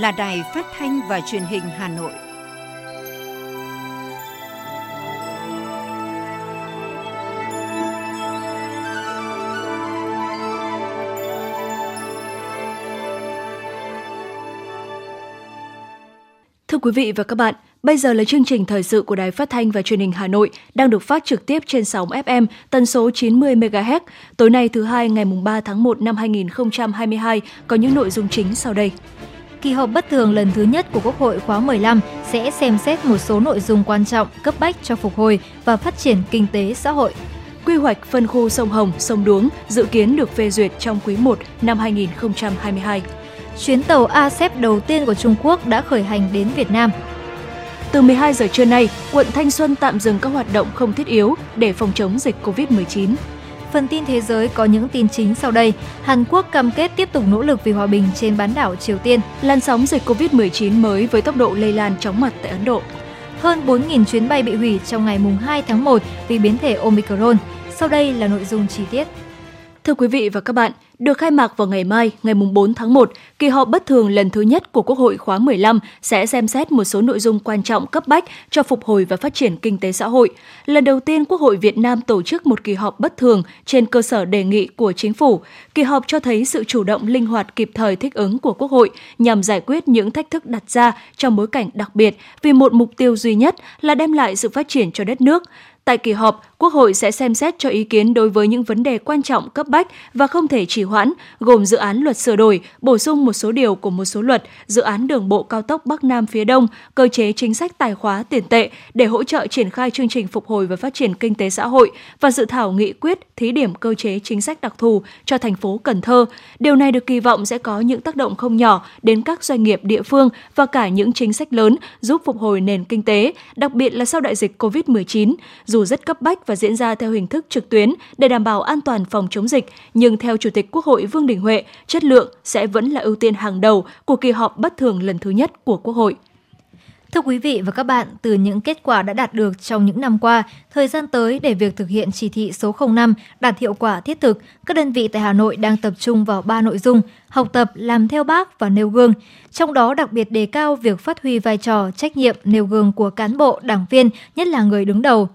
là Đài Phát thanh và Truyền hình Hà Nội. Thưa quý vị và các bạn, bây giờ là chương trình thời sự của Đài Phát thanh và Truyền hình Hà Nội đang được phát trực tiếp trên sóng FM tần số 90 MHz. Tối nay thứ hai ngày mùng 3 tháng 1 năm 2022 có những nội dung chính sau đây. Kỳ họp bất thường lần thứ nhất của Quốc hội khóa 15 sẽ xem xét một số nội dung quan trọng cấp bách cho phục hồi và phát triển kinh tế xã hội. Quy hoạch phân khu sông Hồng, sông Đuống dự kiến được phê duyệt trong quý 1 năm 2022 chuyến tàu ASEP đầu tiên của Trung Quốc đã khởi hành đến Việt Nam. Từ 12 giờ trưa nay, quận Thanh Xuân tạm dừng các hoạt động không thiết yếu để phòng chống dịch COVID-19. Phần tin thế giới có những tin chính sau đây. Hàn Quốc cam kết tiếp tục nỗ lực vì hòa bình trên bán đảo Triều Tiên. Làn sóng dịch COVID-19 mới với tốc độ lây lan chóng mặt tại Ấn Độ. Hơn 4.000 chuyến bay bị hủy trong ngày 2 tháng 1 vì biến thể Omicron. Sau đây là nội dung chi tiết. Thưa quý vị và các bạn, được khai mạc vào ngày mai, ngày 4 tháng 1, kỳ họp bất thường lần thứ nhất của Quốc hội khóa 15 sẽ xem xét một số nội dung quan trọng cấp bách cho phục hồi và phát triển kinh tế xã hội. Lần đầu tiên Quốc hội Việt Nam tổ chức một kỳ họp bất thường trên cơ sở đề nghị của chính phủ. Kỳ họp cho thấy sự chủ động linh hoạt kịp thời thích ứng của Quốc hội nhằm giải quyết những thách thức đặt ra trong bối cảnh đặc biệt vì một mục tiêu duy nhất là đem lại sự phát triển cho đất nước. Tại kỳ họp, Quốc hội sẽ xem xét cho ý kiến đối với những vấn đề quan trọng cấp bách và không thể trì hoãn, gồm dự án luật sửa đổi, bổ sung một số điều của một số luật, dự án đường bộ cao tốc Bắc Nam phía Đông, cơ chế chính sách tài khóa tiền tệ để hỗ trợ triển khai chương trình phục hồi và phát triển kinh tế xã hội và dự thảo nghị quyết thí điểm cơ chế chính sách đặc thù cho thành phố Cần Thơ. Điều này được kỳ vọng sẽ có những tác động không nhỏ đến các doanh nghiệp địa phương và cả những chính sách lớn giúp phục hồi nền kinh tế, đặc biệt là sau đại dịch COVID-19. Dù rất cấp bách và diễn ra theo hình thức trực tuyến để đảm bảo an toàn phòng chống dịch, nhưng theo Chủ tịch Quốc hội Vương Đình Huệ, chất lượng sẽ vẫn là ưu tiên hàng đầu của kỳ họp bất thường lần thứ nhất của Quốc hội. Thưa quý vị và các bạn, từ những kết quả đã đạt được trong những năm qua, thời gian tới để việc thực hiện chỉ thị số 05 đạt hiệu quả thiết thực, các đơn vị tại Hà Nội đang tập trung vào ba nội dung: học tập, làm theo bác và nêu gương. Trong đó đặc biệt đề cao việc phát huy vai trò, trách nhiệm nêu gương của cán bộ, đảng viên, nhất là người đứng đầu.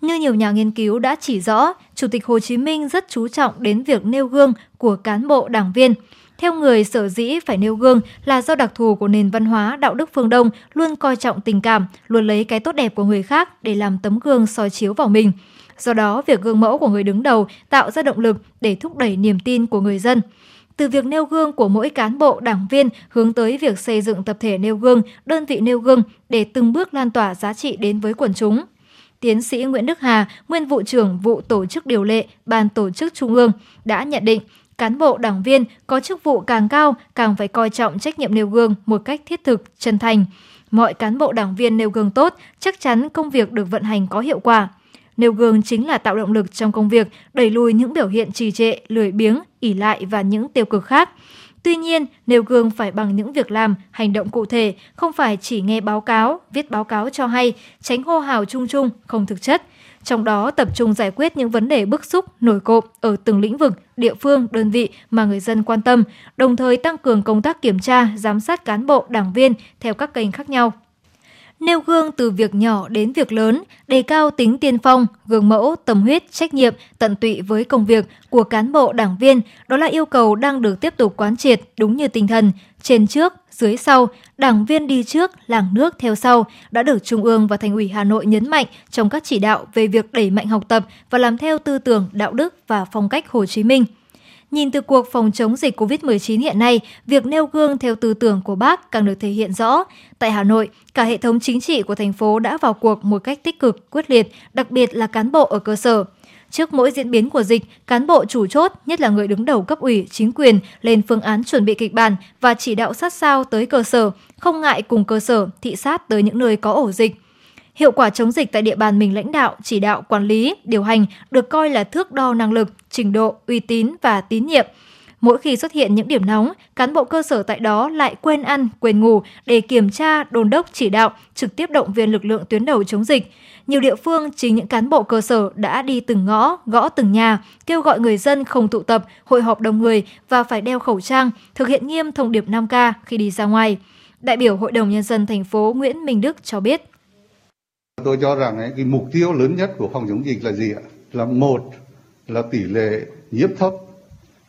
Như nhiều nhà nghiên cứu đã chỉ rõ, Chủ tịch Hồ Chí Minh rất chú trọng đến việc nêu gương của cán bộ đảng viên. Theo người sở dĩ phải nêu gương là do đặc thù của nền văn hóa đạo đức phương Đông luôn coi trọng tình cảm, luôn lấy cái tốt đẹp của người khác để làm tấm gương soi chiếu vào mình. Do đó, việc gương mẫu của người đứng đầu tạo ra động lực để thúc đẩy niềm tin của người dân. Từ việc nêu gương của mỗi cán bộ đảng viên hướng tới việc xây dựng tập thể nêu gương, đơn vị nêu gương để từng bước lan tỏa giá trị đến với quần chúng. Tiến sĩ Nguyễn Đức Hà, nguyên vụ trưởng vụ tổ chức điều lệ, ban tổ chức trung ương đã nhận định cán bộ đảng viên có chức vụ càng cao càng phải coi trọng trách nhiệm nêu gương một cách thiết thực, chân thành. Mọi cán bộ đảng viên nêu gương tốt, chắc chắn công việc được vận hành có hiệu quả. Nêu gương chính là tạo động lực trong công việc, đẩy lùi những biểu hiện trì trệ, lười biếng, ỉ lại và những tiêu cực khác. Tuy nhiên, nêu gương phải bằng những việc làm, hành động cụ thể, không phải chỉ nghe báo cáo, viết báo cáo cho hay, tránh hô hào chung chung, không thực chất. Trong đó tập trung giải quyết những vấn đề bức xúc, nổi cộm ở từng lĩnh vực, địa phương, đơn vị mà người dân quan tâm, đồng thời tăng cường công tác kiểm tra, giám sát cán bộ, đảng viên theo các kênh khác nhau nêu gương từ việc nhỏ đến việc lớn, đề cao tính tiên phong, gương mẫu, tâm huyết, trách nhiệm, tận tụy với công việc của cán bộ đảng viên, đó là yêu cầu đang được tiếp tục quán triệt đúng như tinh thần trên trước, dưới sau, đảng viên đi trước, làng nước theo sau đã được Trung ương và Thành ủy Hà Nội nhấn mạnh trong các chỉ đạo về việc đẩy mạnh học tập và làm theo tư tưởng, đạo đức và phong cách Hồ Chí Minh. Nhìn từ cuộc phòng chống dịch COVID-19 hiện nay, việc nêu gương theo tư tưởng của bác càng được thể hiện rõ. Tại Hà Nội, cả hệ thống chính trị của thành phố đã vào cuộc một cách tích cực, quyết liệt, đặc biệt là cán bộ ở cơ sở. Trước mỗi diễn biến của dịch, cán bộ chủ chốt, nhất là người đứng đầu cấp ủy, chính quyền, lên phương án chuẩn bị kịch bản và chỉ đạo sát sao tới cơ sở, không ngại cùng cơ sở thị sát tới những nơi có ổ dịch. Hiệu quả chống dịch tại địa bàn mình lãnh đạo, chỉ đạo, quản lý, điều hành được coi là thước đo năng lực, trình độ, uy tín và tín nhiệm. Mỗi khi xuất hiện những điểm nóng, cán bộ cơ sở tại đó lại quên ăn, quên ngủ để kiểm tra, đôn đốc chỉ đạo, trực tiếp động viên lực lượng tuyến đầu chống dịch. Nhiều địa phương chính những cán bộ cơ sở đã đi từng ngõ, gõ từng nhà, kêu gọi người dân không tụ tập, hội họp đông người và phải đeo khẩu trang, thực hiện nghiêm thông điệp 5K khi đi ra ngoài. Đại biểu Hội đồng Nhân dân thành phố Nguyễn Minh Đức cho biết. Tôi cho rằng ấy, cái mục tiêu lớn nhất của phòng chống dịch là gì ạ? Là một là tỷ lệ nhiễm thấp,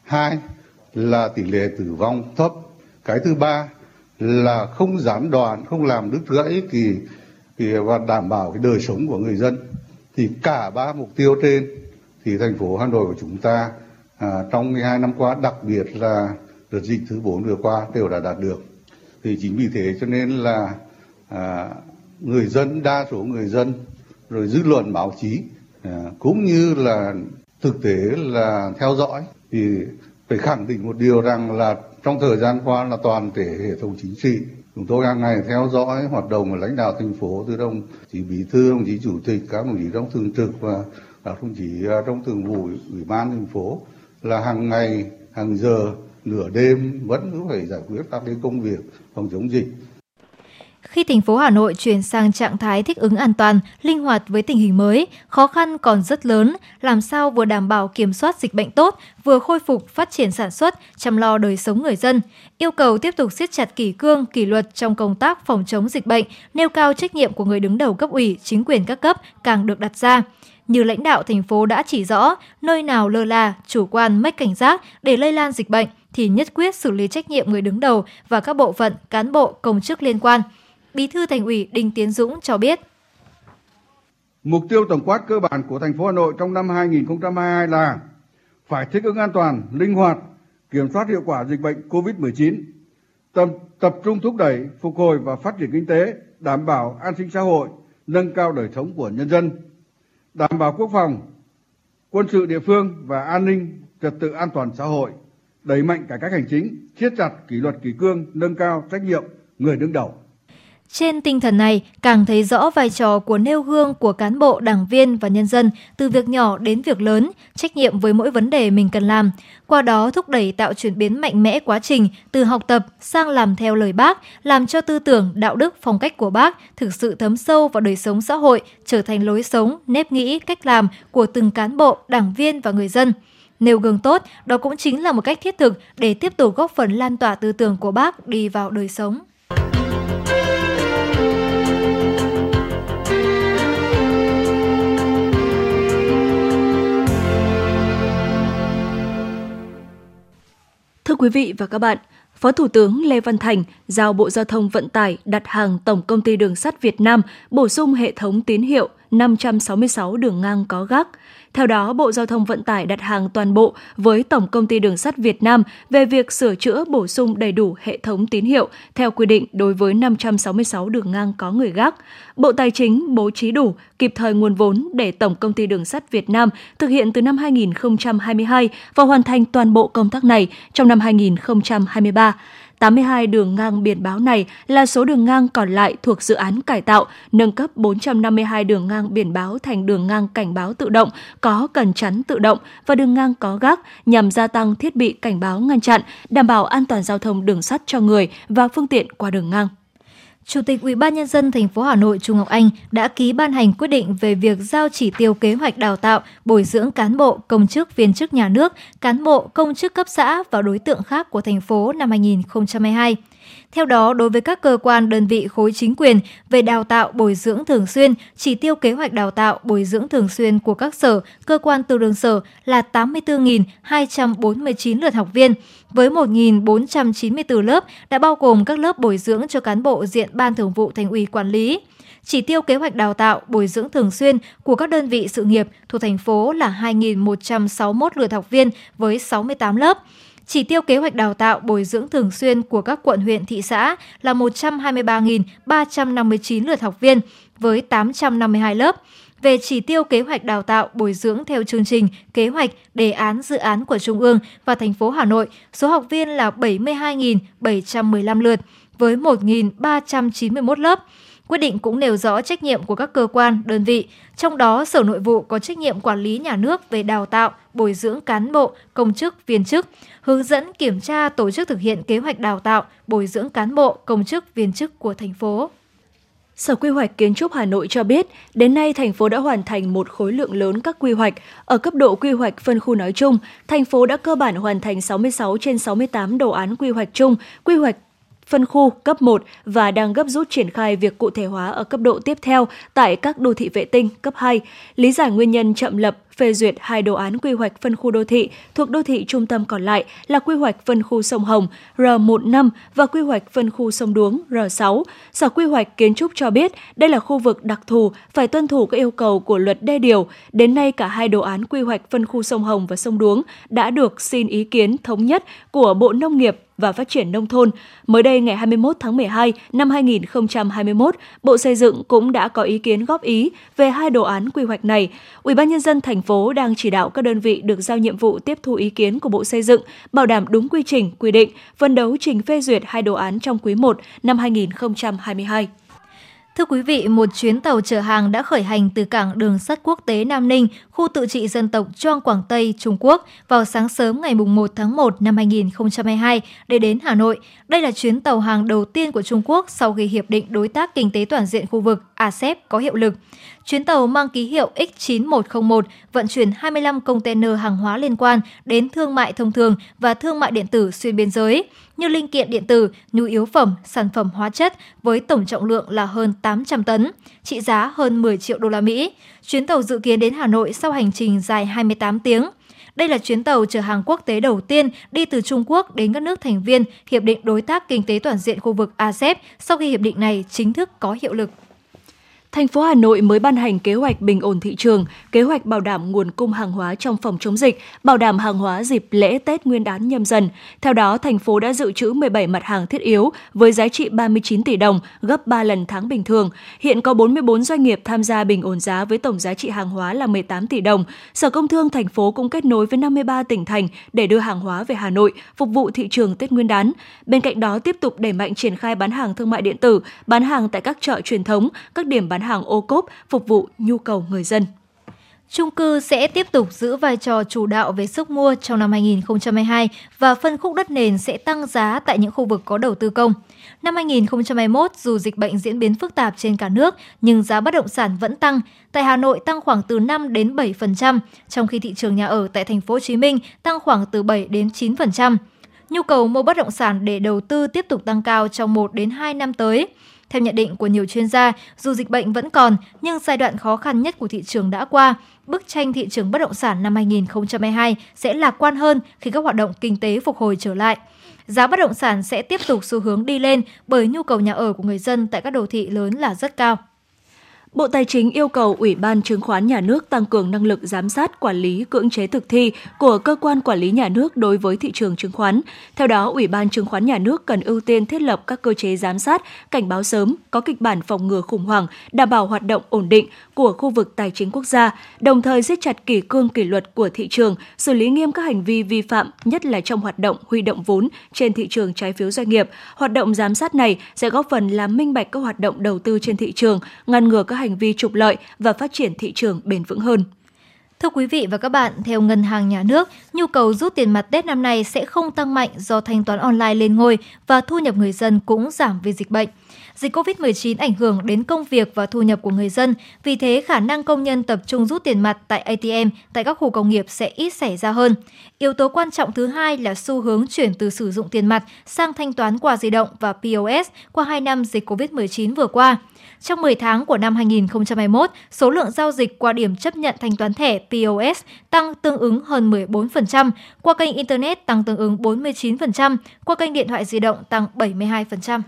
hai là tỷ lệ tử vong thấp, cái thứ ba là không gián đoạn, không làm đứt gãy kỳ, kỳ và đảm bảo cái đời sống của người dân. Thì cả ba mục tiêu trên thì thành phố Hà Nội của chúng ta à, trong 12 năm qua, đặc biệt là đợt dịch thứ 4 vừa qua đều đã đạt được. Thì chính vì thế cho nên là à, người dân, đa số người dân, rồi dư luận báo chí, à, cũng như là thực tế là theo dõi thì phải khẳng định một điều rằng là trong thời gian qua là toàn thể hệ thống chính trị chúng tôi hàng ngày theo dõi hoạt động của lãnh đạo thành phố từ đồng chí bí thư đồng chí chủ tịch các đồng chí trong thường trực và các đồng chí à, trong thường vụ ủy ban thành phố là hàng ngày hàng giờ nửa đêm vẫn cứ phải giải quyết các cái công việc phòng chống dịch khi thành phố Hà Nội chuyển sang trạng thái thích ứng an toàn, linh hoạt với tình hình mới, khó khăn còn rất lớn, làm sao vừa đảm bảo kiểm soát dịch bệnh tốt, vừa khôi phục phát triển sản xuất, chăm lo đời sống người dân. Yêu cầu tiếp tục siết chặt kỷ cương, kỷ luật trong công tác phòng chống dịch bệnh, nêu cao trách nhiệm của người đứng đầu cấp ủy, chính quyền các cấp càng được đặt ra như lãnh đạo thành phố đã chỉ rõ, nơi nào lơ là, chủ quan mất cảnh giác để lây lan dịch bệnh thì nhất quyết xử lý trách nhiệm người đứng đầu và các bộ phận, cán bộ, công chức liên quan. Bí thư Thành ủy Đinh Tiến Dũng cho biết. Mục tiêu tổng quát cơ bản của thành phố Hà Nội trong năm 2022 là phải thích ứng an toàn, linh hoạt, kiểm soát hiệu quả dịch bệnh COVID-19, tập, tập trung thúc đẩy, phục hồi và phát triển kinh tế, đảm bảo an sinh xã hội, nâng cao đời sống của nhân dân, đảm bảo quốc phòng, quân sự địa phương và an ninh, trật tự an toàn xã hội, đẩy mạnh cải cách hành chính, siết chặt kỷ luật kỷ cương, nâng cao trách nhiệm người đứng đầu. Trên tinh thần này, càng thấy rõ vai trò của nêu gương của cán bộ, đảng viên và nhân dân từ việc nhỏ đến việc lớn, trách nhiệm với mỗi vấn đề mình cần làm. Qua đó thúc đẩy tạo chuyển biến mạnh mẽ quá trình từ học tập sang làm theo lời bác, làm cho tư tưởng, đạo đức, phong cách của bác thực sự thấm sâu vào đời sống xã hội, trở thành lối sống, nếp nghĩ, cách làm của từng cán bộ, đảng viên và người dân. Nêu gương tốt, đó cũng chính là một cách thiết thực để tiếp tục góp phần lan tỏa tư tưởng của bác đi vào đời sống. Thưa quý vị và các bạn, Phó Thủ tướng Lê Văn Thành giao Bộ Giao thông Vận tải đặt hàng Tổng Công ty Đường sắt Việt Nam bổ sung hệ thống tín hiệu 566 đường ngang có gác. Theo đó, Bộ Giao thông Vận tải đặt hàng toàn bộ với Tổng Công ty Đường sắt Việt Nam về việc sửa chữa bổ sung đầy đủ hệ thống tín hiệu theo quy định đối với 566 đường ngang có người gác. Bộ Tài chính bố trí đủ, kịp thời nguồn vốn để Tổng Công ty Đường sắt Việt Nam thực hiện từ năm 2022 và hoàn thành toàn bộ công tác này trong năm 2023. 82 đường ngang biển báo này là số đường ngang còn lại thuộc dự án cải tạo, nâng cấp 452 đường ngang biển báo thành đường ngang cảnh báo tự động, có cần chắn tự động và đường ngang có gác nhằm gia tăng thiết bị cảnh báo ngăn chặn, đảm bảo an toàn giao thông đường sắt cho người và phương tiện qua đường ngang. Chủ tịch Ủy ban nhân dân thành phố Hà Nội Trung Ngọc Anh đã ký ban hành quyết định về việc giao chỉ tiêu kế hoạch đào tạo, bồi dưỡng cán bộ, công chức, viên chức nhà nước, cán bộ, công chức cấp xã và đối tượng khác của thành phố năm 2022. Theo đó, đối với các cơ quan đơn vị khối chính quyền về đào tạo bồi dưỡng thường xuyên, chỉ tiêu kế hoạch đào tạo bồi dưỡng thường xuyên của các sở, cơ quan từ đường sở là 84.249 lượt học viên, với 1.494 lớp đã bao gồm các lớp bồi dưỡng cho cán bộ diện Ban Thường vụ Thành ủy quản lý. Chỉ tiêu kế hoạch đào tạo, bồi dưỡng thường xuyên của các đơn vị sự nghiệp thuộc thành phố là 2.161 lượt học viên với 68 lớp. Chỉ tiêu kế hoạch đào tạo bồi dưỡng thường xuyên của các quận huyện thị xã là 123.359 lượt học viên với 852 lớp. Về chỉ tiêu kế hoạch đào tạo bồi dưỡng theo chương trình, kế hoạch, đề án dự án của Trung ương và thành phố Hà Nội, số học viên là 72.715 lượt với 1.391 lớp. Quyết định cũng nêu rõ trách nhiệm của các cơ quan, đơn vị, trong đó Sở Nội vụ có trách nhiệm quản lý nhà nước về đào tạo, bồi dưỡng cán bộ, công chức, viên chức, hướng dẫn kiểm tra tổ chức thực hiện kế hoạch đào tạo, bồi dưỡng cán bộ, công chức, viên chức của thành phố. Sở Quy hoạch Kiến trúc Hà Nội cho biết, đến nay thành phố đã hoàn thành một khối lượng lớn các quy hoạch. Ở cấp độ quy hoạch phân khu nói chung, thành phố đã cơ bản hoàn thành 66 trên 68 đồ án quy hoạch chung, quy hoạch phân khu, cấp 1 và đang gấp rút triển khai việc cụ thể hóa ở cấp độ tiếp theo tại các đô thị vệ tinh, cấp 2. Lý giải nguyên nhân chậm lập phê duyệt hai đồ án quy hoạch phân khu đô thị thuộc đô thị trung tâm còn lại là quy hoạch phân khu sông Hồng R15 và quy hoạch phân khu sông Đuống R6. Sở Quy hoạch Kiến trúc cho biết đây là khu vực đặc thù phải tuân thủ các yêu cầu của luật đê điều. Đến nay cả hai đồ án quy hoạch phân khu sông Hồng và sông Đuống đã được xin ý kiến thống nhất của Bộ Nông nghiệp và Phát triển Nông thôn. Mới đây ngày 21 tháng 12 năm 2021, Bộ Xây dựng cũng đã có ý kiến góp ý về hai đồ án quy hoạch này. Ủy ban nhân dân thành phố đang chỉ đạo các đơn vị được giao nhiệm vụ tiếp thu ý kiến của Bộ Xây dựng, bảo đảm đúng quy trình, quy định, phân đấu trình phê duyệt hai đồ án trong quý 1 năm 2022. Thưa quý vị, một chuyến tàu chở hàng đã khởi hành từ cảng đường sắt quốc tế Nam Ninh, khu tự trị dân tộc Choang Quảng Tây, Trung Quốc vào sáng sớm ngày 1 tháng 1 năm 2022 để đến Hà Nội. Đây là chuyến tàu hàng đầu tiên của Trung Quốc sau khi Hiệp định Đối tác Kinh tế Toàn diện khu vực ASEP có hiệu lực. Chuyến tàu mang ký hiệu X9101 vận chuyển 25 container hàng hóa liên quan đến thương mại thông thường và thương mại điện tử xuyên biên giới như linh kiện điện tử, nhu yếu phẩm, sản phẩm hóa chất với tổng trọng lượng là hơn 800 tấn, trị giá hơn 10 triệu đô la Mỹ. Chuyến tàu dự kiến đến Hà Nội sau hành trình dài 28 tiếng. Đây là chuyến tàu chở hàng quốc tế đầu tiên đi từ Trung Quốc đến các nước thành viên Hiệp định Đối tác Kinh tế Toàn diện khu vực ASEP sau khi hiệp định này chính thức có hiệu lực thành phố Hà Nội mới ban hành kế hoạch bình ổn thị trường, kế hoạch bảo đảm nguồn cung hàng hóa trong phòng chống dịch, bảo đảm hàng hóa dịp lễ Tết Nguyên đán nhâm dần. Theo đó, thành phố đã dự trữ 17 mặt hàng thiết yếu với giá trị 39 tỷ đồng, gấp 3 lần tháng bình thường. Hiện có 44 doanh nghiệp tham gia bình ổn giá với tổng giá trị hàng hóa là 18 tỷ đồng. Sở Công Thương thành phố cũng kết nối với 53 tỉnh thành để đưa hàng hóa về Hà Nội phục vụ thị trường Tết Nguyên đán. Bên cạnh đó, tiếp tục đẩy mạnh triển khai bán hàng thương mại điện tử, bán hàng tại các chợ truyền thống, các điểm bán hàng ô cốp phục vụ nhu cầu người dân. Trung cư sẽ tiếp tục giữ vai trò chủ đạo về sức mua trong năm 2022 và phân khúc đất nền sẽ tăng giá tại những khu vực có đầu tư công. Năm 2021, dù dịch bệnh diễn biến phức tạp trên cả nước, nhưng giá bất động sản vẫn tăng. Tại Hà Nội tăng khoảng từ 5 đến 7%, trong khi thị trường nhà ở tại thành phố Hồ Chí Minh tăng khoảng từ 7 đến 9%. Nhu cầu mua bất động sản để đầu tư tiếp tục tăng cao trong 1 đến 2 năm tới. Theo nhận định của nhiều chuyên gia, dù dịch bệnh vẫn còn, nhưng giai đoạn khó khăn nhất của thị trường đã qua, bức tranh thị trường bất động sản năm 2022 sẽ lạc quan hơn khi các hoạt động kinh tế phục hồi trở lại. Giá bất động sản sẽ tiếp tục xu hướng đi lên bởi nhu cầu nhà ở của người dân tại các đô thị lớn là rất cao. Bộ Tài chính yêu cầu Ủy ban Chứng khoán Nhà nước tăng cường năng lực giám sát quản lý cưỡng chế thực thi của cơ quan quản lý nhà nước đối với thị trường chứng khoán. Theo đó, Ủy ban Chứng khoán Nhà nước cần ưu tiên thiết lập các cơ chế giám sát, cảnh báo sớm, có kịch bản phòng ngừa khủng hoảng, đảm bảo hoạt động ổn định của khu vực tài chính quốc gia, đồng thời siết chặt kỷ cương kỷ luật của thị trường, xử lý nghiêm các hành vi vi phạm, nhất là trong hoạt động huy động vốn trên thị trường trái phiếu doanh nghiệp. Hoạt động giám sát này sẽ góp phần làm minh bạch các hoạt động đầu tư trên thị trường, ngăn ngừa các hành vi trục lợi và phát triển thị trường bền vững hơn. Thưa quý vị và các bạn, theo Ngân hàng Nhà nước, nhu cầu rút tiền mặt Tết năm nay sẽ không tăng mạnh do thanh toán online lên ngôi và thu nhập người dân cũng giảm vì dịch bệnh. Dịch COVID-19 ảnh hưởng đến công việc và thu nhập của người dân, vì thế khả năng công nhân tập trung rút tiền mặt tại ATM tại các khu công nghiệp sẽ ít xảy ra hơn. Yếu tố quan trọng thứ hai là xu hướng chuyển từ sử dụng tiền mặt sang thanh toán qua di động và POS qua 2 năm dịch COVID-19 vừa qua. Trong 10 tháng của năm 2021, số lượng giao dịch qua điểm chấp nhận thanh toán thẻ POS tăng tương ứng hơn 14%, qua kênh Internet tăng tương ứng 49%, qua kênh điện thoại di động tăng 72%.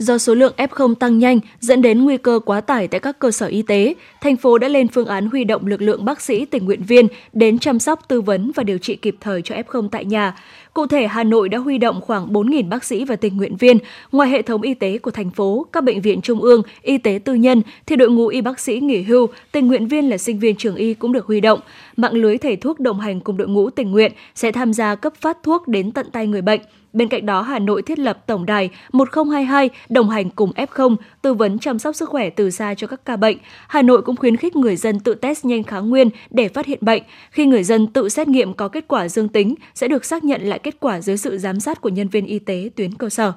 Do số lượng F0 tăng nhanh dẫn đến nguy cơ quá tải tại các cơ sở y tế, thành phố đã lên phương án huy động lực lượng bác sĩ tình nguyện viên đến chăm sóc tư vấn và điều trị kịp thời cho F0 tại nhà. Cụ thể, Hà Nội đã huy động khoảng 4.000 bác sĩ và tình nguyện viên. Ngoài hệ thống y tế của thành phố, các bệnh viện trung ương, y tế tư nhân, thì đội ngũ y bác sĩ nghỉ hưu, tình nguyện viên là sinh viên trường y cũng được huy động. Mạng lưới thầy thuốc đồng hành cùng đội ngũ tình nguyện sẽ tham gia cấp phát thuốc đến tận tay người bệnh. Bên cạnh đó, Hà Nội thiết lập tổng đài 1022 đồng hành cùng F0, tư vấn chăm sóc sức khỏe từ xa cho các ca bệnh. Hà Nội cũng khuyến khích người dân tự test nhanh kháng nguyên để phát hiện bệnh. Khi người dân tự xét nghiệm có kết quả dương tính, sẽ được xác nhận lại kết quả dưới sự giám sát của nhân viên y tế tuyến cơ sở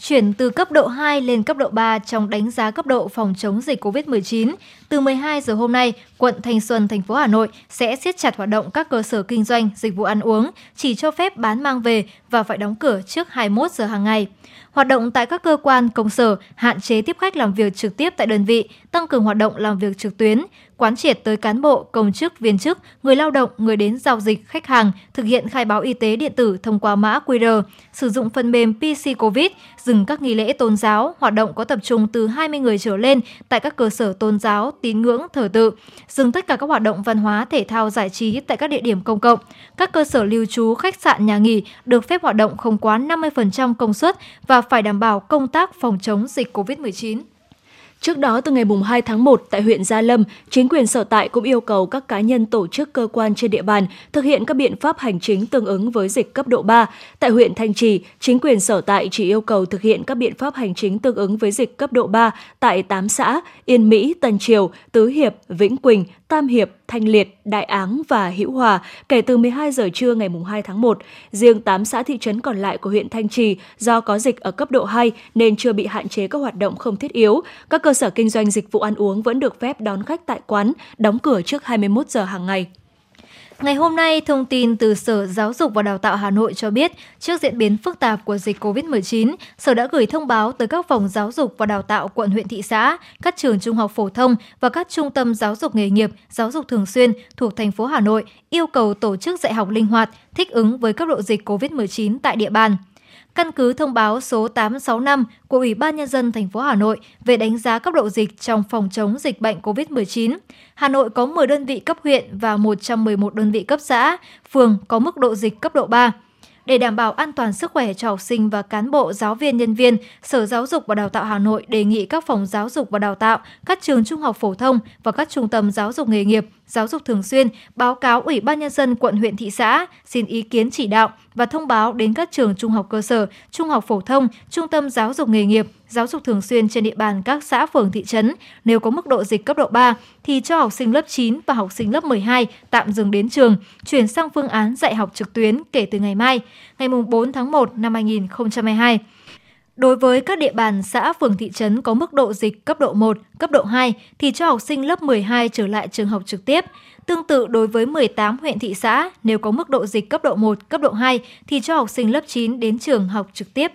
chuyển từ cấp độ 2 lên cấp độ 3 trong đánh giá cấp độ phòng chống dịch COVID-19. Từ 12 giờ hôm nay, quận Thanh Xuân, thành phố Hà Nội sẽ siết chặt hoạt động các cơ sở kinh doanh, dịch vụ ăn uống, chỉ cho phép bán mang về và phải đóng cửa trước 21 giờ hàng ngày. Hoạt động tại các cơ quan, công sở, hạn chế tiếp khách làm việc trực tiếp tại đơn vị, tăng cường hoạt động làm việc trực tuyến, quán triệt tới cán bộ, công chức, viên chức, người lao động, người đến giao dịch, khách hàng thực hiện khai báo y tế điện tử thông qua mã QR, sử dụng phần mềm PC COVID, dừng các nghi lễ tôn giáo, hoạt động có tập trung từ 20 người trở lên tại các cơ sở tôn giáo, tín ngưỡng, thờ tự, dừng tất cả các hoạt động văn hóa, thể thao, giải trí tại các địa điểm công cộng. Các cơ sở lưu trú, khách sạn, nhà nghỉ được phép hoạt động không quá 50% công suất và phải đảm bảo công tác phòng chống dịch COVID-19. Trước đó, từ ngày 2 tháng 1, tại huyện Gia Lâm, chính quyền sở tại cũng yêu cầu các cá nhân tổ chức cơ quan trên địa bàn thực hiện các biện pháp hành chính tương ứng với dịch cấp độ 3. Tại huyện Thanh Trì, chính quyền sở tại chỉ yêu cầu thực hiện các biện pháp hành chính tương ứng với dịch cấp độ 3 tại 8 xã Yên Mỹ, Tân Triều, Tứ Hiệp, Vĩnh Quỳnh, Tam Hiệp, Thanh Liệt, Đại Áng và Hữu Hòa kể từ 12 giờ trưa ngày 2 tháng 1. Riêng 8 xã thị trấn còn lại của huyện Thanh Trì do có dịch ở cấp độ 2 nên chưa bị hạn chế các hoạt động không thiết yếu. Các cơ sở kinh doanh dịch vụ ăn uống vẫn được phép đón khách tại quán, đóng cửa trước 21 giờ hàng ngày. Ngày hôm nay, thông tin từ Sở Giáo dục và Đào tạo Hà Nội cho biết, trước diễn biến phức tạp của dịch COVID-19, Sở đã gửi thông báo tới các phòng giáo dục và đào tạo quận huyện thị xã, các trường trung học phổ thông và các trung tâm giáo dục nghề nghiệp, giáo dục thường xuyên thuộc thành phố Hà Nội yêu cầu tổ chức dạy học linh hoạt, thích ứng với cấp độ dịch COVID-19 tại địa bàn căn cứ thông báo số 865 của Ủy ban nhân dân thành phố Hà Nội về đánh giá cấp độ dịch trong phòng chống dịch bệnh COVID-19. Hà Nội có 10 đơn vị cấp huyện và 111 đơn vị cấp xã, phường có mức độ dịch cấp độ 3. Để đảm bảo an toàn sức khỏe cho học sinh và cán bộ, giáo viên, nhân viên, Sở Giáo dục và Đào tạo Hà Nội đề nghị các phòng giáo dục và đào tạo, các trường trung học phổ thông và các trung tâm giáo dục nghề nghiệp, giáo dục thường xuyên báo cáo Ủy ban Nhân dân quận huyện thị xã xin ý kiến chỉ đạo và thông báo đến các trường trung học cơ sở, trung học phổ thông, trung tâm giáo dục nghề nghiệp, giáo dục thường xuyên trên địa bàn các xã phường thị trấn nếu có mức độ dịch cấp độ 3 thì cho học sinh lớp 9 và học sinh lớp 12 tạm dừng đến trường, chuyển sang phương án dạy học trực tuyến kể từ ngày mai, ngày 4 tháng 1 năm 2022. Đối với các địa bàn xã phường thị trấn có mức độ dịch cấp độ 1, cấp độ 2 thì cho học sinh lớp 12 trở lại trường học trực tiếp. Tương tự đối với 18 huyện thị xã, nếu có mức độ dịch cấp độ 1, cấp độ 2 thì cho học sinh lớp 9 đến trường học trực tiếp.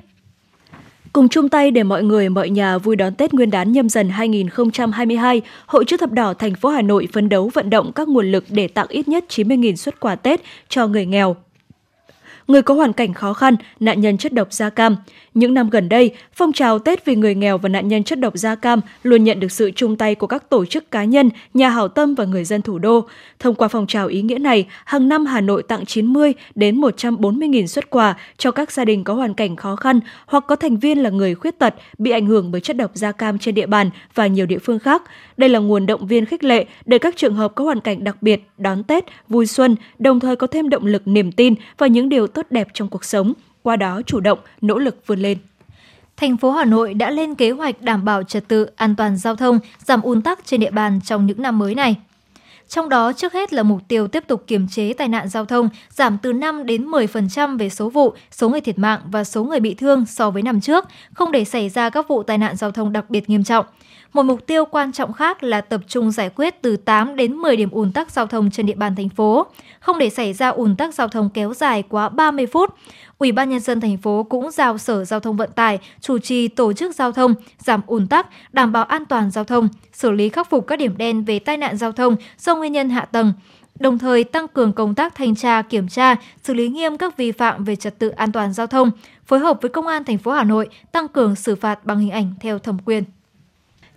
Cùng chung tay để mọi người mọi nhà vui đón Tết Nguyên đán nhâm dần 2022, Hội chữ thập đỏ thành phố Hà Nội phấn đấu vận động các nguồn lực để tặng ít nhất 90.000 xuất quà Tết cho người nghèo, người có hoàn cảnh khó khăn, nạn nhân chất độc da cam. Những năm gần đây, phong trào Tết vì người nghèo và nạn nhân chất độc da cam luôn nhận được sự chung tay của các tổ chức cá nhân, nhà hảo tâm và người dân thủ đô. Thông qua phong trào ý nghĩa này, hàng năm Hà Nội tặng 90 đến 140 nghìn xuất quà cho các gia đình có hoàn cảnh khó khăn hoặc có thành viên là người khuyết tật bị ảnh hưởng bởi chất độc da cam trên địa bàn và nhiều địa phương khác. Đây là nguồn động viên khích lệ để các trường hợp có hoàn cảnh đặc biệt đón Tết, vui xuân, đồng thời có thêm động lực niềm tin và những điều tốt đẹp trong cuộc sống, qua đó chủ động, nỗ lực vươn lên. Thành phố Hà Nội đã lên kế hoạch đảm bảo trật tự, an toàn giao thông, giảm ùn tắc trên địa bàn trong những năm mới này. Trong đó, trước hết là mục tiêu tiếp tục kiềm chế tai nạn giao thông, giảm từ 5 đến 10% về số vụ, số người thiệt mạng và số người bị thương so với năm trước, không để xảy ra các vụ tai nạn giao thông đặc biệt nghiêm trọng. Một mục tiêu quan trọng khác là tập trung giải quyết từ 8 đến 10 điểm ùn tắc giao thông trên địa bàn thành phố, không để xảy ra ùn tắc giao thông kéo dài quá 30 phút. Ủy ban nhân dân thành phố cũng giao Sở Giao thông Vận tải chủ trì tổ chức giao thông, giảm ùn tắc, đảm bảo an toàn giao thông, xử lý khắc phục các điểm đen về tai nạn giao thông do nguyên nhân hạ tầng, đồng thời tăng cường công tác thanh tra, kiểm tra, xử lý nghiêm các vi phạm về trật tự an toàn giao thông, phối hợp với Công an thành phố Hà Nội tăng cường xử phạt bằng hình ảnh theo thẩm quyền.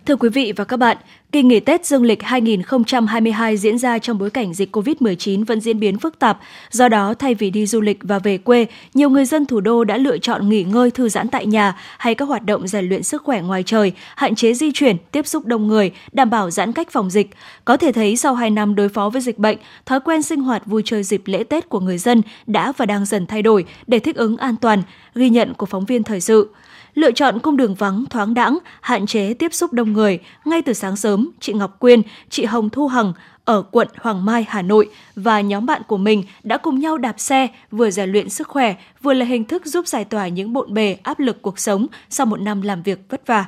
Thưa quý vị và các bạn, kỳ nghỉ Tết Dương lịch 2022 diễn ra trong bối cảnh dịch COVID-19 vẫn diễn biến phức tạp. Do đó, thay vì đi du lịch và về quê, nhiều người dân thủ đô đã lựa chọn nghỉ ngơi thư giãn tại nhà hay các hoạt động rèn luyện sức khỏe ngoài trời, hạn chế di chuyển, tiếp xúc đông người, đảm bảo giãn cách phòng dịch. Có thể thấy sau 2 năm đối phó với dịch bệnh, thói quen sinh hoạt vui chơi dịp lễ Tết của người dân đã và đang dần thay đổi để thích ứng an toàn, ghi nhận của phóng viên thời sự lựa chọn cung đường vắng thoáng đãng, hạn chế tiếp xúc đông người. Ngay từ sáng sớm, chị Ngọc Quyên, chị Hồng Thu Hằng ở quận Hoàng Mai, Hà Nội và nhóm bạn của mình đã cùng nhau đạp xe, vừa rèn luyện sức khỏe, vừa là hình thức giúp giải tỏa những bộn bề áp lực cuộc sống sau một năm làm việc vất vả.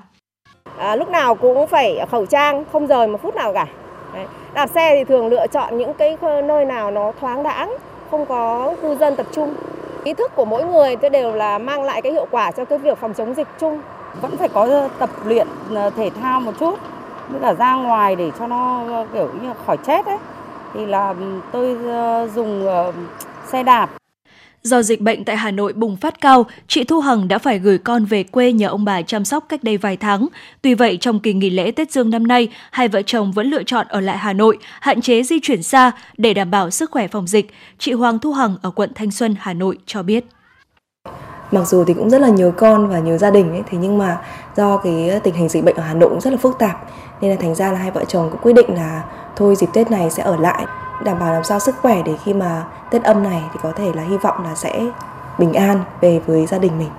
À, lúc nào cũng phải khẩu trang, không rời một phút nào cả. Đấy. Đạp xe thì thường lựa chọn những cái nơi nào nó thoáng đãng, không có cư dân tập trung. Ý thức của mỗi người tôi đều là mang lại cái hiệu quả cho cái việc phòng chống dịch chung. Vẫn phải có tập luyện ờ, thể thao một chút, với cả ra ngoài để cho nó kiểu như khỏi chết ấy. Thì là tôi dùng ờ, xe đạp Do dịch bệnh tại Hà Nội bùng phát cao, chị Thu Hằng đã phải gửi con về quê nhờ ông bà chăm sóc cách đây vài tháng. Tuy vậy, trong kỳ nghỉ lễ Tết Dương năm nay, hai vợ chồng vẫn lựa chọn ở lại Hà Nội, hạn chế di chuyển xa để đảm bảo sức khỏe phòng dịch. Chị Hoàng Thu Hằng ở quận Thanh Xuân, Hà Nội cho biết. Mặc dù thì cũng rất là nhớ con và nhớ gia đình ấy, thế nhưng mà do cái tình hình dịch bệnh ở Hà Nội cũng rất là phức tạp nên là thành ra là hai vợ chồng cũng quyết định là thôi dịp Tết này sẽ ở lại đảm bảo làm sao sức khỏe để khi mà Tết âm này thì có thể là hy vọng là sẽ bình an về với gia đình mình.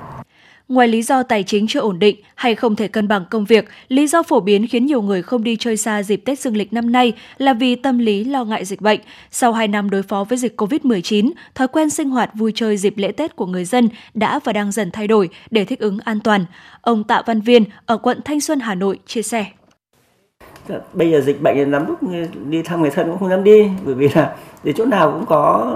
Ngoài lý do tài chính chưa ổn định hay không thể cân bằng công việc, lý do phổ biến khiến nhiều người không đi chơi xa dịp Tết Dương lịch năm nay là vì tâm lý lo ngại dịch bệnh. Sau 2 năm đối phó với dịch COVID-19, thói quen sinh hoạt vui chơi dịp lễ Tết của người dân đã và đang dần thay đổi để thích ứng an toàn. Ông Tạ Văn Viên ở quận Thanh Xuân, Hà Nội chia sẻ bây giờ dịch bệnh thì lắm lúc đi thăm người thân cũng không dám đi, bởi vì là để chỗ nào cũng có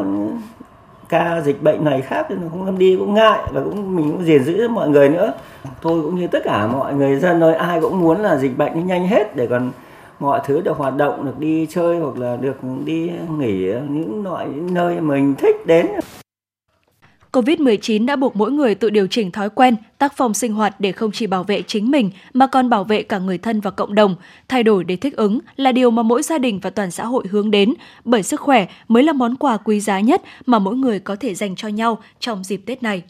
ca dịch bệnh này khác nên không dám đi, cũng ngại và cũng, mình cũng gìn giữ mọi người nữa. Tôi cũng như tất cả mọi người dân thôi, ai cũng muốn là dịch bệnh nhanh hết để còn mọi thứ được hoạt động, được đi chơi hoặc là được đi nghỉ những loại nơi mình thích đến. COVID-19 đã buộc mỗi người tự điều chỉnh thói quen, tác phong sinh hoạt để không chỉ bảo vệ chính mình mà còn bảo vệ cả người thân và cộng đồng. Thay đổi để thích ứng là điều mà mỗi gia đình và toàn xã hội hướng đến, bởi sức khỏe mới là món quà quý giá nhất mà mỗi người có thể dành cho nhau trong dịp Tết này.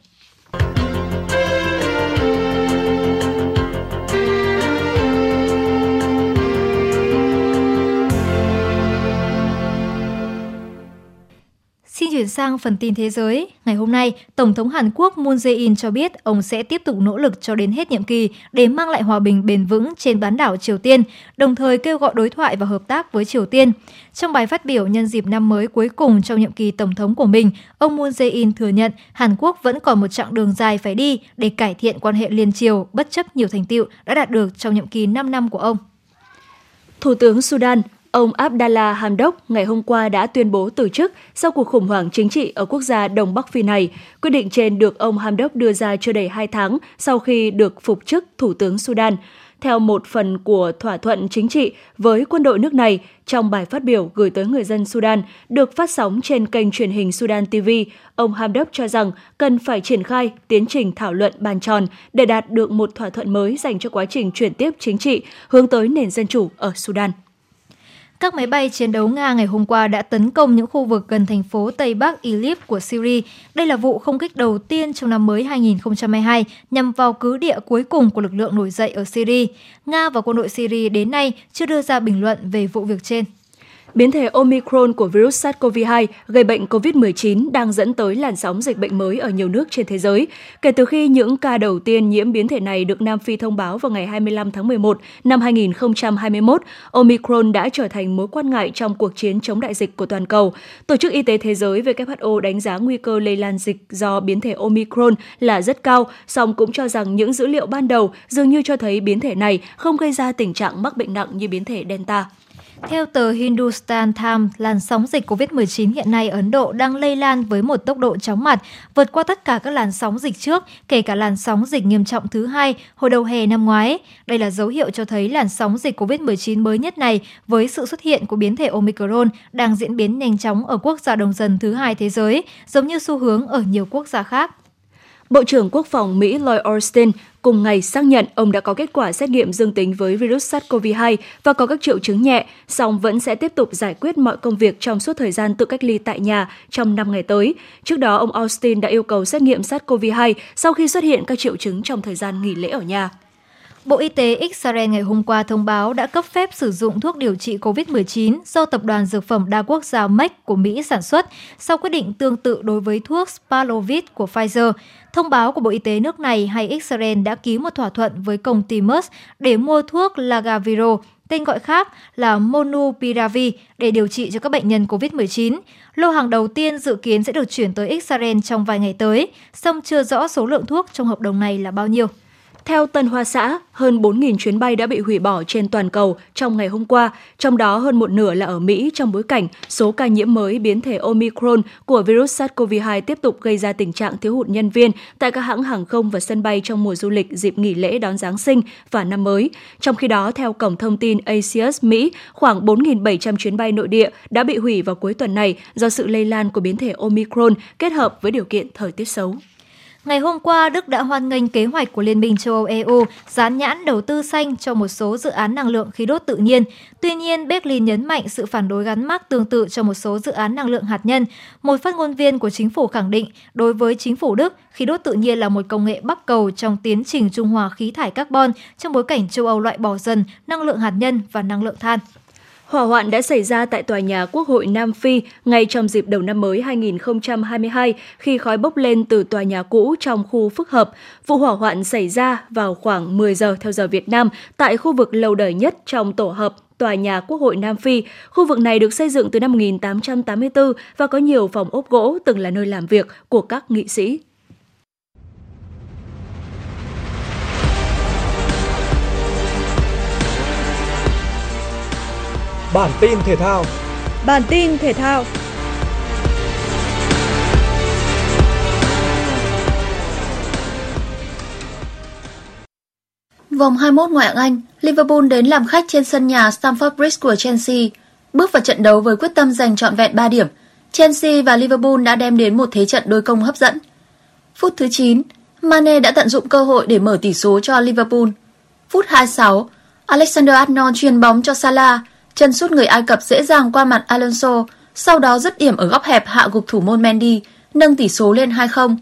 Xin chuyển sang phần tin thế giới. Ngày hôm nay, Tổng thống Hàn Quốc Moon Jae-in cho biết ông sẽ tiếp tục nỗ lực cho đến hết nhiệm kỳ để mang lại hòa bình bền vững trên bán đảo Triều Tiên, đồng thời kêu gọi đối thoại và hợp tác với Triều Tiên. Trong bài phát biểu nhân dịp năm mới cuối cùng trong nhiệm kỳ Tổng thống của mình, ông Moon Jae-in thừa nhận Hàn Quốc vẫn còn một chặng đường dài phải đi để cải thiện quan hệ liên triều bất chấp nhiều thành tiệu đã đạt được trong nhiệm kỳ 5 năm của ông. Thủ tướng Sudan Ông Abdallah Hamdok ngày hôm qua đã tuyên bố từ chức sau cuộc khủng hoảng chính trị ở quốc gia Đông Bắc Phi này. Quyết định trên được ông Hamdok đưa ra chưa đầy 2 tháng sau khi được phục chức Thủ tướng Sudan. Theo một phần của thỏa thuận chính trị với quân đội nước này, trong bài phát biểu gửi tới người dân Sudan được phát sóng trên kênh truyền hình Sudan TV, ông Hamdok cho rằng cần phải triển khai tiến trình thảo luận bàn tròn để đạt được một thỏa thuận mới dành cho quá trình chuyển tiếp chính trị hướng tới nền dân chủ ở Sudan. Các máy bay chiến đấu Nga ngày hôm qua đã tấn công những khu vực gần thành phố Tây Bắc Idlib của Syria. Đây là vụ không kích đầu tiên trong năm mới 2022 nhằm vào cứ địa cuối cùng của lực lượng nổi dậy ở Syria. Nga và quân đội Syria đến nay chưa đưa ra bình luận về vụ việc trên. Biến thể Omicron của virus SARS-CoV-2 gây bệnh COVID-19 đang dẫn tới làn sóng dịch bệnh mới ở nhiều nước trên thế giới. Kể từ khi những ca đầu tiên nhiễm biến thể này được Nam Phi thông báo vào ngày 25 tháng 11 năm 2021, Omicron đã trở thành mối quan ngại trong cuộc chiến chống đại dịch của toàn cầu. Tổ chức Y tế Thế giới WHO đánh giá nguy cơ lây lan dịch do biến thể Omicron là rất cao, song cũng cho rằng những dữ liệu ban đầu dường như cho thấy biến thể này không gây ra tình trạng mắc bệnh nặng như biến thể Delta. Theo tờ Hindustan Times, làn sóng dịch COVID-19 hiện nay ở Ấn Độ đang lây lan với một tốc độ chóng mặt, vượt qua tất cả các làn sóng dịch trước, kể cả làn sóng dịch nghiêm trọng thứ hai hồi đầu hè năm ngoái. Đây là dấu hiệu cho thấy làn sóng dịch COVID-19 mới nhất này với sự xuất hiện của biến thể Omicron đang diễn biến nhanh chóng ở quốc gia đông dân thứ hai thế giới, giống như xu hướng ở nhiều quốc gia khác. Bộ trưởng Quốc phòng Mỹ Lloyd Austin cùng ngày xác nhận ông đã có kết quả xét nghiệm dương tính với virus SARS-CoV-2 và có các triệu chứng nhẹ, song vẫn sẽ tiếp tục giải quyết mọi công việc trong suốt thời gian tự cách ly tại nhà trong 5 ngày tới. Trước đó, ông Austin đã yêu cầu xét nghiệm SARS-CoV-2 sau khi xuất hiện các triệu chứng trong thời gian nghỉ lễ ở nhà. Bộ Y tế Israel ngày hôm qua thông báo đã cấp phép sử dụng thuốc điều trị COVID-19 do Tập đoàn Dược phẩm Đa quốc gia Merck của Mỹ sản xuất sau quyết định tương tự đối với thuốc Spalovit của Pfizer. Thông báo của Bộ Y tế nước này hay Israel đã ký một thỏa thuận với công ty Merck để mua thuốc Lagaviro tên gọi khác là Monupiravir để điều trị cho các bệnh nhân COVID-19. Lô hàng đầu tiên dự kiến sẽ được chuyển tới Israel trong vài ngày tới, song chưa rõ số lượng thuốc trong hợp đồng này là bao nhiêu. Theo Tân Hoa Xã, hơn 4.000 chuyến bay đã bị hủy bỏ trên toàn cầu trong ngày hôm qua, trong đó hơn một nửa là ở Mỹ trong bối cảnh số ca nhiễm mới biến thể Omicron của virus SARS-CoV-2 tiếp tục gây ra tình trạng thiếu hụt nhân viên tại các hãng hàng không và sân bay trong mùa du lịch dịp nghỉ lễ đón Giáng sinh và năm mới. Trong khi đó, theo cổng thông tin ACS Mỹ, khoảng 4.700 chuyến bay nội địa đã bị hủy vào cuối tuần này do sự lây lan của biến thể Omicron kết hợp với điều kiện thời tiết xấu. Ngày hôm qua, Đức đã hoan nghênh kế hoạch của Liên minh châu Âu EU dán nhãn đầu tư xanh cho một số dự án năng lượng khí đốt tự nhiên. Tuy nhiên, Berlin nhấn mạnh sự phản đối gắn mắc tương tự cho một số dự án năng lượng hạt nhân. Một phát ngôn viên của chính phủ khẳng định, đối với chính phủ Đức, khí đốt tự nhiên là một công nghệ bắc cầu trong tiến trình trung hòa khí thải carbon trong bối cảnh châu Âu loại bỏ dần năng lượng hạt nhân và năng lượng than. Hỏa hoạn đã xảy ra tại tòa nhà Quốc hội Nam Phi ngay trong dịp đầu năm mới 2022 khi khói bốc lên từ tòa nhà cũ trong khu phức hợp. Vụ hỏa hoạn xảy ra vào khoảng 10 giờ theo giờ Việt Nam tại khu vực lâu đời nhất trong tổ hợp tòa nhà Quốc hội Nam Phi. Khu vực này được xây dựng từ năm 1884 và có nhiều phòng ốp gỗ, từng là nơi làm việc của các nghị sĩ. Bản tin thể thao. Bản tin thể thao. Vòng 21 ngoại hạng Anh, Liverpool đến làm khách trên sân nhà Stamford Bridge của Chelsea. Bước vào trận đấu với quyết tâm giành trọn vẹn 3 điểm, Chelsea và Liverpool đã đem đến một thế trận đôi công hấp dẫn. Phút thứ 9, Mane đã tận dụng cơ hội để mở tỷ số cho Liverpool. Phút 26, Alexander Arnold truyền bóng cho Salah, Chân sút người Ai Cập dễ dàng qua mặt Alonso, sau đó dứt điểm ở góc hẹp hạ gục thủ môn Mendy, nâng tỷ số lên 2-0.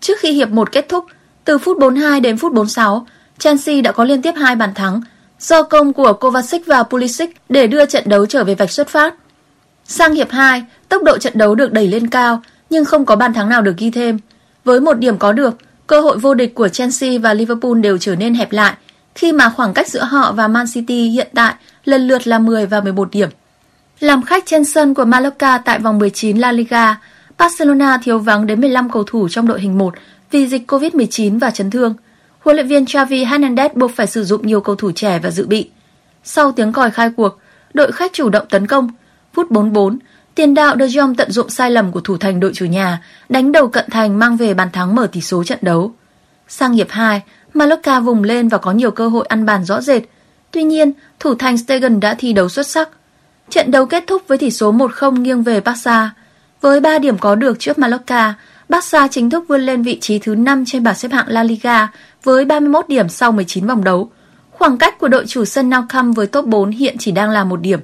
Trước khi hiệp 1 kết thúc, từ phút 42 đến phút 46, Chelsea đã có liên tiếp hai bàn thắng do công của Kovacic và Pulisic để đưa trận đấu trở về vạch xuất phát. Sang hiệp 2, tốc độ trận đấu được đẩy lên cao nhưng không có bàn thắng nào được ghi thêm. Với một điểm có được, cơ hội vô địch của Chelsea và Liverpool đều trở nên hẹp lại khi mà khoảng cách giữa họ và Man City hiện tại lần lượt là 10 và 11 điểm. Làm khách trên sân của Mallorca tại vòng 19 La Liga, Barcelona thiếu vắng đến 15 cầu thủ trong đội hình 1 vì dịch Covid-19 và chấn thương. Huấn luyện viên Xavi Hernandez buộc phải sử dụng nhiều cầu thủ trẻ và dự bị. Sau tiếng còi khai cuộc, đội khách chủ động tấn công. Phút 44, tiền đạo De Jong tận dụng sai lầm của thủ thành đội chủ nhà, đánh đầu cận thành mang về bàn thắng mở tỷ số trận đấu. Sang hiệp 2, Mallorca vùng lên và có nhiều cơ hội ăn bàn rõ rệt, Tuy nhiên, thủ thành Stegen đã thi đấu xuất sắc. Trận đấu kết thúc với tỷ số 1-0 nghiêng về Barca. Với 3 điểm có được trước Mallorca, Barca chính thức vươn lên vị trí thứ 5 trên bảng xếp hạng La Liga với 31 điểm sau 19 vòng đấu. Khoảng cách của đội chủ sân Nou Camp với top 4 hiện chỉ đang là một điểm.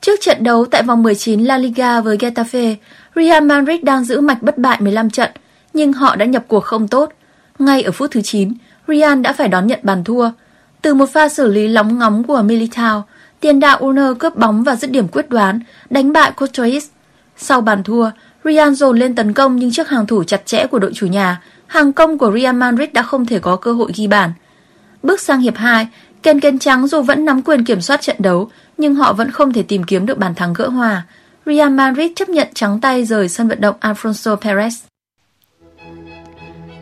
Trước trận đấu tại vòng 19 La Liga với Getafe, Real Madrid đang giữ mạch bất bại 15 trận, nhưng họ đã nhập cuộc không tốt. Ngay ở phút thứ 9, Real đã phải đón nhận bàn thua. Từ một pha xử lý lóng ngóng của Militao, tiền đạo Uner cướp bóng và dứt điểm quyết đoán, đánh bại Courtois. Sau bàn thua, Real dồn lên tấn công nhưng trước hàng thủ chặt chẽ của đội chủ nhà, hàng công của Real Madrid đã không thể có cơ hội ghi bàn. Bước sang hiệp 2, Ken Ken Trắng dù vẫn nắm quyền kiểm soát trận đấu, nhưng họ vẫn không thể tìm kiếm được bàn thắng gỡ hòa. Real Madrid chấp nhận trắng tay rời sân vận động Alfonso Perez.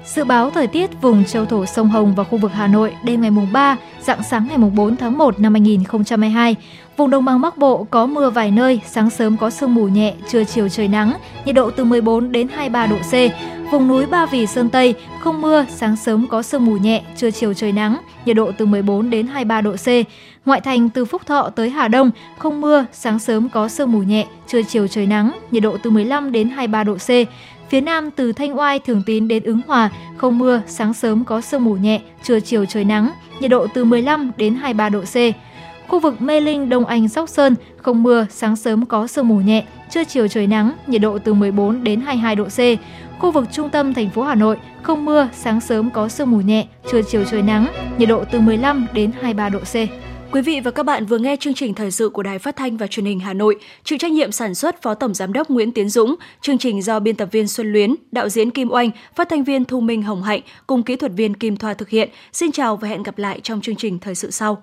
Dự báo thời tiết vùng châu thổ sông Hồng và khu vực Hà Nội đêm ngày mùng 3, dạng sáng ngày mùng 4 tháng 1 năm 2022. Vùng đồng bằng Bắc Bộ có mưa vài nơi, sáng sớm có sương mù nhẹ, trưa chiều trời nắng, nhiệt độ từ 14 đến 23 độ C. Vùng núi Ba Vì Sơn Tây không mưa, sáng sớm có sương mù nhẹ, trưa chiều trời nắng, nhiệt độ từ 14 đến 23 độ C. Ngoại thành từ Phúc Thọ tới Hà Đông không mưa, sáng sớm có sương mù nhẹ, trưa chiều trời nắng, nhiệt độ từ 15 đến 23 độ C. Phía Nam từ Thanh Oai, Thường Tín đến Ứng Hòa, không mưa, sáng sớm có sương mù nhẹ, trưa chiều trời nắng, nhiệt độ từ 15 đến 23 độ C. Khu vực Mê Linh, Đông Anh, Sóc Sơn, không mưa, sáng sớm có sương mù nhẹ, trưa chiều trời nắng, nhiệt độ từ 14 đến 22 độ C. Khu vực trung tâm thành phố Hà Nội, không mưa, sáng sớm có sương mù nhẹ, trưa chiều trời nắng, nhiệt độ từ 15 đến 23 độ C. Quý vị và các bạn vừa nghe chương trình thời sự của Đài Phát thanh và Truyền hình Hà Nội, chịu trách nhiệm sản xuất Phó Tổng giám đốc Nguyễn Tiến Dũng, chương trình do biên tập viên Xuân Luyến, đạo diễn Kim Oanh, phát thanh viên Thu Minh Hồng Hạnh cùng kỹ thuật viên Kim Thoa thực hiện. Xin chào và hẹn gặp lại trong chương trình thời sự sau.